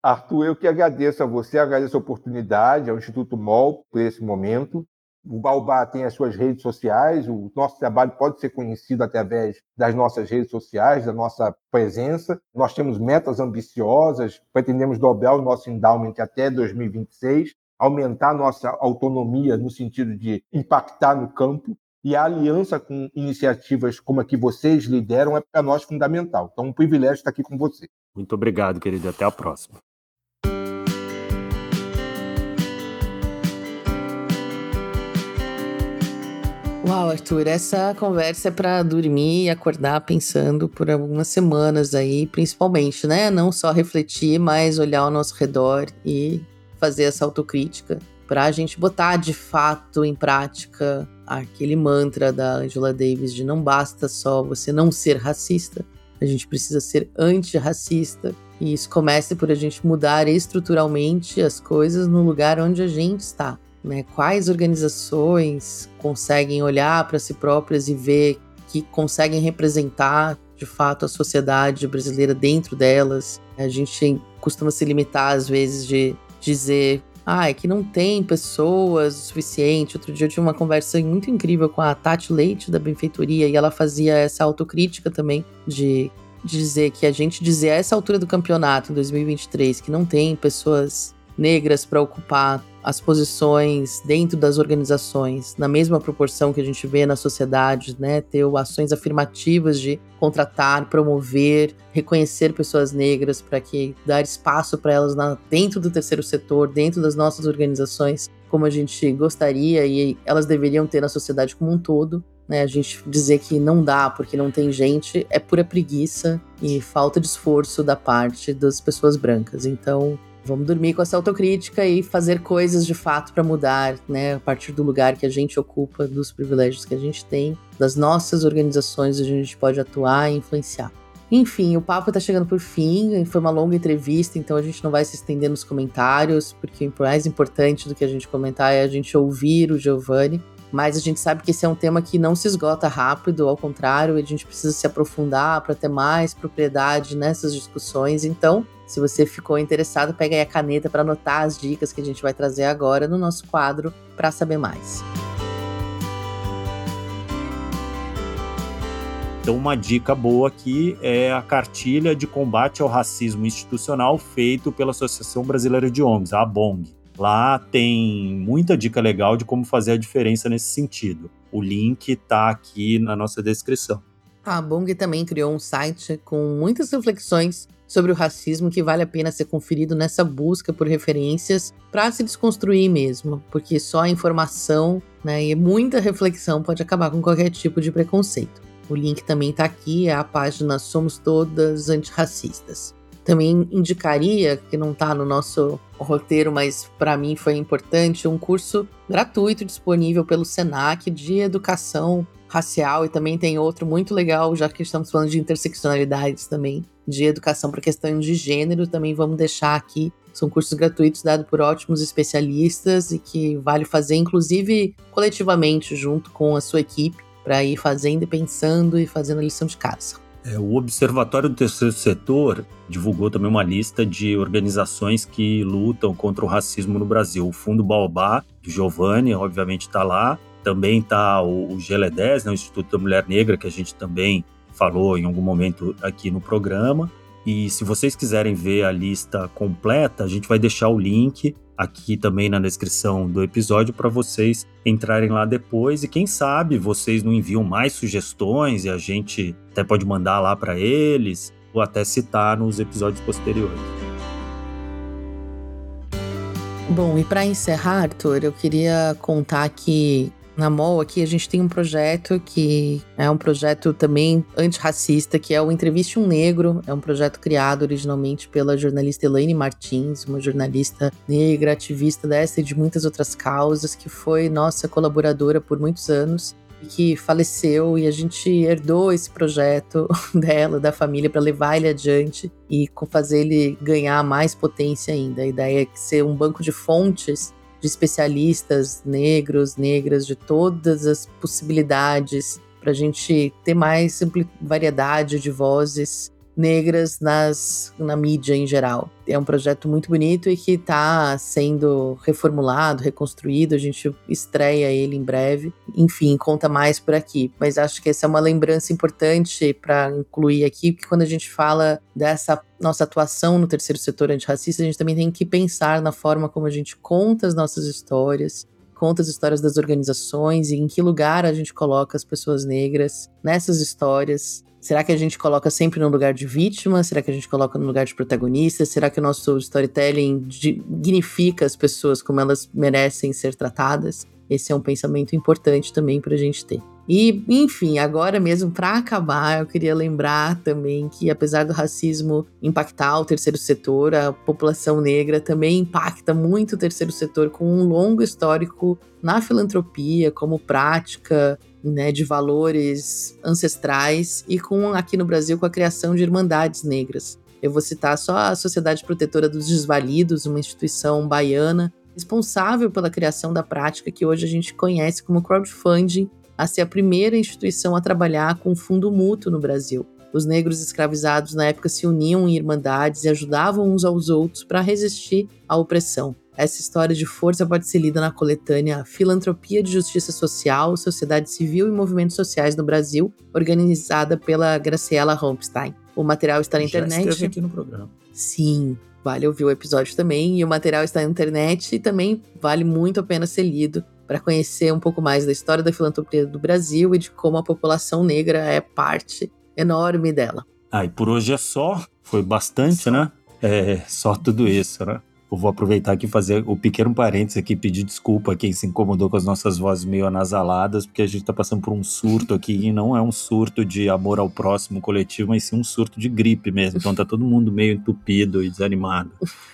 Arthur, eu que agradeço a você, agradeço a oportunidade, ao Instituto MOL por esse momento. O Baobá tem as suas redes sociais, o nosso trabalho pode ser conhecido através das nossas redes sociais, da nossa presença. Nós temos metas ambiciosas, pretendemos dobrar o nosso endowment até 2026, aumentar nossa autonomia no sentido de impactar no campo. E a aliança com iniciativas como a que vocês lideram é para nós fundamental. Então, um privilégio estar aqui com você. Muito obrigado, querido. Até a próxima. Uau, Arthur, essa conversa é para dormir e acordar pensando por algumas semanas aí, principalmente, né? Não só refletir, mas olhar ao nosso redor e fazer essa autocrítica para a gente botar de fato em prática aquele mantra da Angela Davis de não basta só você não ser racista, a gente precisa ser antirracista. E isso começa por a gente mudar estruturalmente as coisas no lugar onde a gente está. Né? Quais organizações conseguem olhar para si próprias e ver que conseguem representar de fato a sociedade brasileira dentro delas? A gente costuma se limitar às vezes de dizer ah, é que não tem pessoas o suficiente. Outro dia eu tive uma conversa muito incrível com a Tati Leite da Benfeitoria e ela fazia essa autocrítica também de dizer que a gente dizer a essa altura do campeonato em 2023 que não tem pessoas negras para ocupar as posições dentro das organizações na mesma proporção que a gente vê na sociedade, né? Ter ações afirmativas de contratar, promover, reconhecer pessoas negras para que dar espaço para elas na, dentro do terceiro setor, dentro das nossas organizações, como a gente gostaria e elas deveriam ter na sociedade como um todo. Né, a gente dizer que não dá porque não tem gente é pura preguiça e falta de esforço da parte das pessoas brancas. Então, Vamos dormir com essa autocrítica e fazer coisas de fato para mudar, né? A partir do lugar que a gente ocupa, dos privilégios que a gente tem, das nossas organizações onde a gente pode atuar e influenciar. Enfim, o papo está chegando por fim, foi uma longa entrevista, então a gente não vai se estender nos comentários, porque o mais importante do que a gente comentar é a gente ouvir o Giovanni. Mas a gente sabe que esse é um tema que não se esgota rápido, ao contrário, a gente precisa se aprofundar para ter mais propriedade nessas discussões. Então, se você ficou interessado, pega aí a caneta para anotar as dicas que a gente vai trazer agora no nosso quadro para saber mais. Então, uma dica boa aqui é a cartilha de combate ao racismo institucional feito pela Associação Brasileira de ONGs, a ABONG. Lá tem muita dica legal de como fazer a diferença nesse sentido. O link está aqui na nossa descrição. A Bong também criou um site com muitas reflexões sobre o racismo que vale a pena ser conferido nessa busca por referências para se desconstruir mesmo, porque só a informação né, e muita reflexão pode acabar com qualquer tipo de preconceito. O link também está aqui, é a página Somos Todas Antirracistas. Também indicaria, que não está no nosso roteiro, mas para mim foi importante, um curso gratuito disponível pelo SENAC de educação racial e também tem outro muito legal, já que estamos falando de interseccionalidades também, de educação para questões de gênero, também vamos deixar aqui. São cursos gratuitos dados por ótimos especialistas e que vale fazer, inclusive coletivamente, junto com a sua equipe, para ir fazendo e pensando e fazendo a lição de casa. É, o Observatório do Terceiro Setor divulgou também uma lista de organizações que lutam contra o racismo no Brasil. O Fundo Baobá, do Giovanni, obviamente está lá. Também está o, o GLE10, né, o Instituto da Mulher Negra, que a gente também falou em algum momento aqui no programa. E se vocês quiserem ver a lista completa, a gente vai deixar o link aqui também na descrição do episódio para vocês entrarem lá depois e quem sabe vocês não enviam mais sugestões e a gente até pode mandar lá para eles ou até citar nos episódios posteriores. Bom, e para encerrar, Arthur, eu queria contar que na MOL aqui a gente tem um projeto que é um projeto também antirracista, que é o Entreviste um Negro. É um projeto criado originalmente pela jornalista Elaine Martins, uma jornalista negra, ativista dessa e de muitas outras causas, que foi nossa colaboradora por muitos anos que faleceu e a gente herdou esse projeto dela, da família, para levar ele adiante e fazer ele ganhar mais potência ainda. A ideia é ser um banco de fontes de especialistas negros, negras, de todas as possibilidades, para a gente ter mais variedade de vozes negras nas, na mídia em geral. É um projeto muito bonito e que está sendo reformulado, reconstruído. A gente estreia ele em breve. Enfim, conta mais por aqui. Mas acho que essa é uma lembrança importante para incluir aqui, porque quando a gente fala dessa nossa atuação no terceiro setor antirracista, a gente também tem que pensar na forma como a gente conta as nossas histórias, conta as histórias das organizações e em que lugar a gente coloca as pessoas negras nessas histórias Será que a gente coloca sempre no lugar de vítima? Será que a gente coloca no lugar de protagonista? Será que o nosso storytelling dignifica as pessoas como elas merecem ser tratadas? Esse é um pensamento importante também para a gente ter. E, enfim, agora mesmo, para acabar, eu queria lembrar também que, apesar do racismo impactar o terceiro setor, a população negra também impacta muito o terceiro setor com um longo histórico na filantropia, como prática né, de valores ancestrais e com aqui no Brasil com a criação de irmandades negras. Eu vou citar só a Sociedade Protetora dos Desvalidos, uma instituição baiana responsável pela criação da prática que hoje a gente conhece como crowdfunding, a ser a primeira instituição a trabalhar com fundo mútuo no Brasil. Os negros escravizados na época se uniam em irmandades e ajudavam uns aos outros para resistir à opressão. Essa história de força pode ser lida na coletânea Filantropia de Justiça Social, Sociedade Civil e Movimentos Sociais no Brasil, organizada pela Graciela Holmstein. O material está na Já internet. Esteve aqui no programa. Sim, vale ouvir o episódio também. E o material está na internet e também vale muito a pena ser lido para conhecer um pouco mais da história da filantropia do Brasil e de como a população negra é parte enorme dela. Ah, e por hoje é só. Foi bastante, só. né? É só tudo isso, né? Eu vou aproveitar aqui fazer o pequeno parênteses aqui, pedir desculpa a quem se incomodou com as nossas vozes meio anasaladas, porque a gente tá passando por um surto aqui e não é um surto de amor ao próximo coletivo, mas sim um surto de gripe mesmo. Então tá todo mundo meio entupido e desanimado.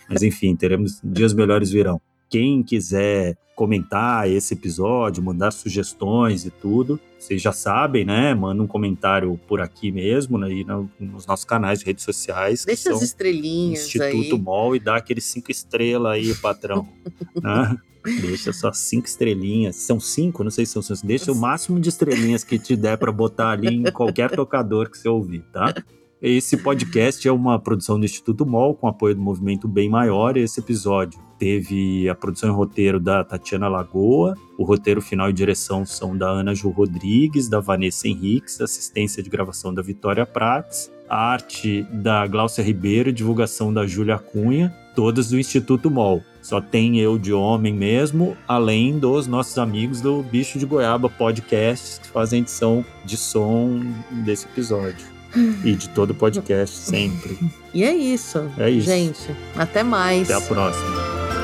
Mas enfim, teremos dias melhores virão. Quem quiser comentar esse episódio, mandar sugestões e tudo, vocês já sabem, né? Manda um comentário por aqui mesmo, né? E nos nossos canais de redes sociais. Deixa as estrelinhas Instituto aí. MOL e dá aqueles cinco estrelas aí, patrão. né? Deixa só cinco estrelinhas. São cinco? Não sei se são cinco. Deixa o máximo de estrelinhas que te der para botar ali em qualquer tocador que você ouvir, tá? Esse podcast é uma produção do Instituto MOL, com apoio do movimento Bem Maior. Esse episódio teve a produção e roteiro da Tatiana Lagoa, o roteiro final e direção são da Ana Ju Rodrigues, da Vanessa Henriques, assistência de gravação da Vitória Prates, a arte da Gláucia Ribeiro, divulgação da Júlia Cunha, todas do Instituto MOL. Só tem eu de homem mesmo, além dos nossos amigos do Bicho de Goiaba Podcast, que fazem edição de som desse episódio. e de todo o podcast, sempre. E é isso. É isso. Gente, até mais. Até a próxima.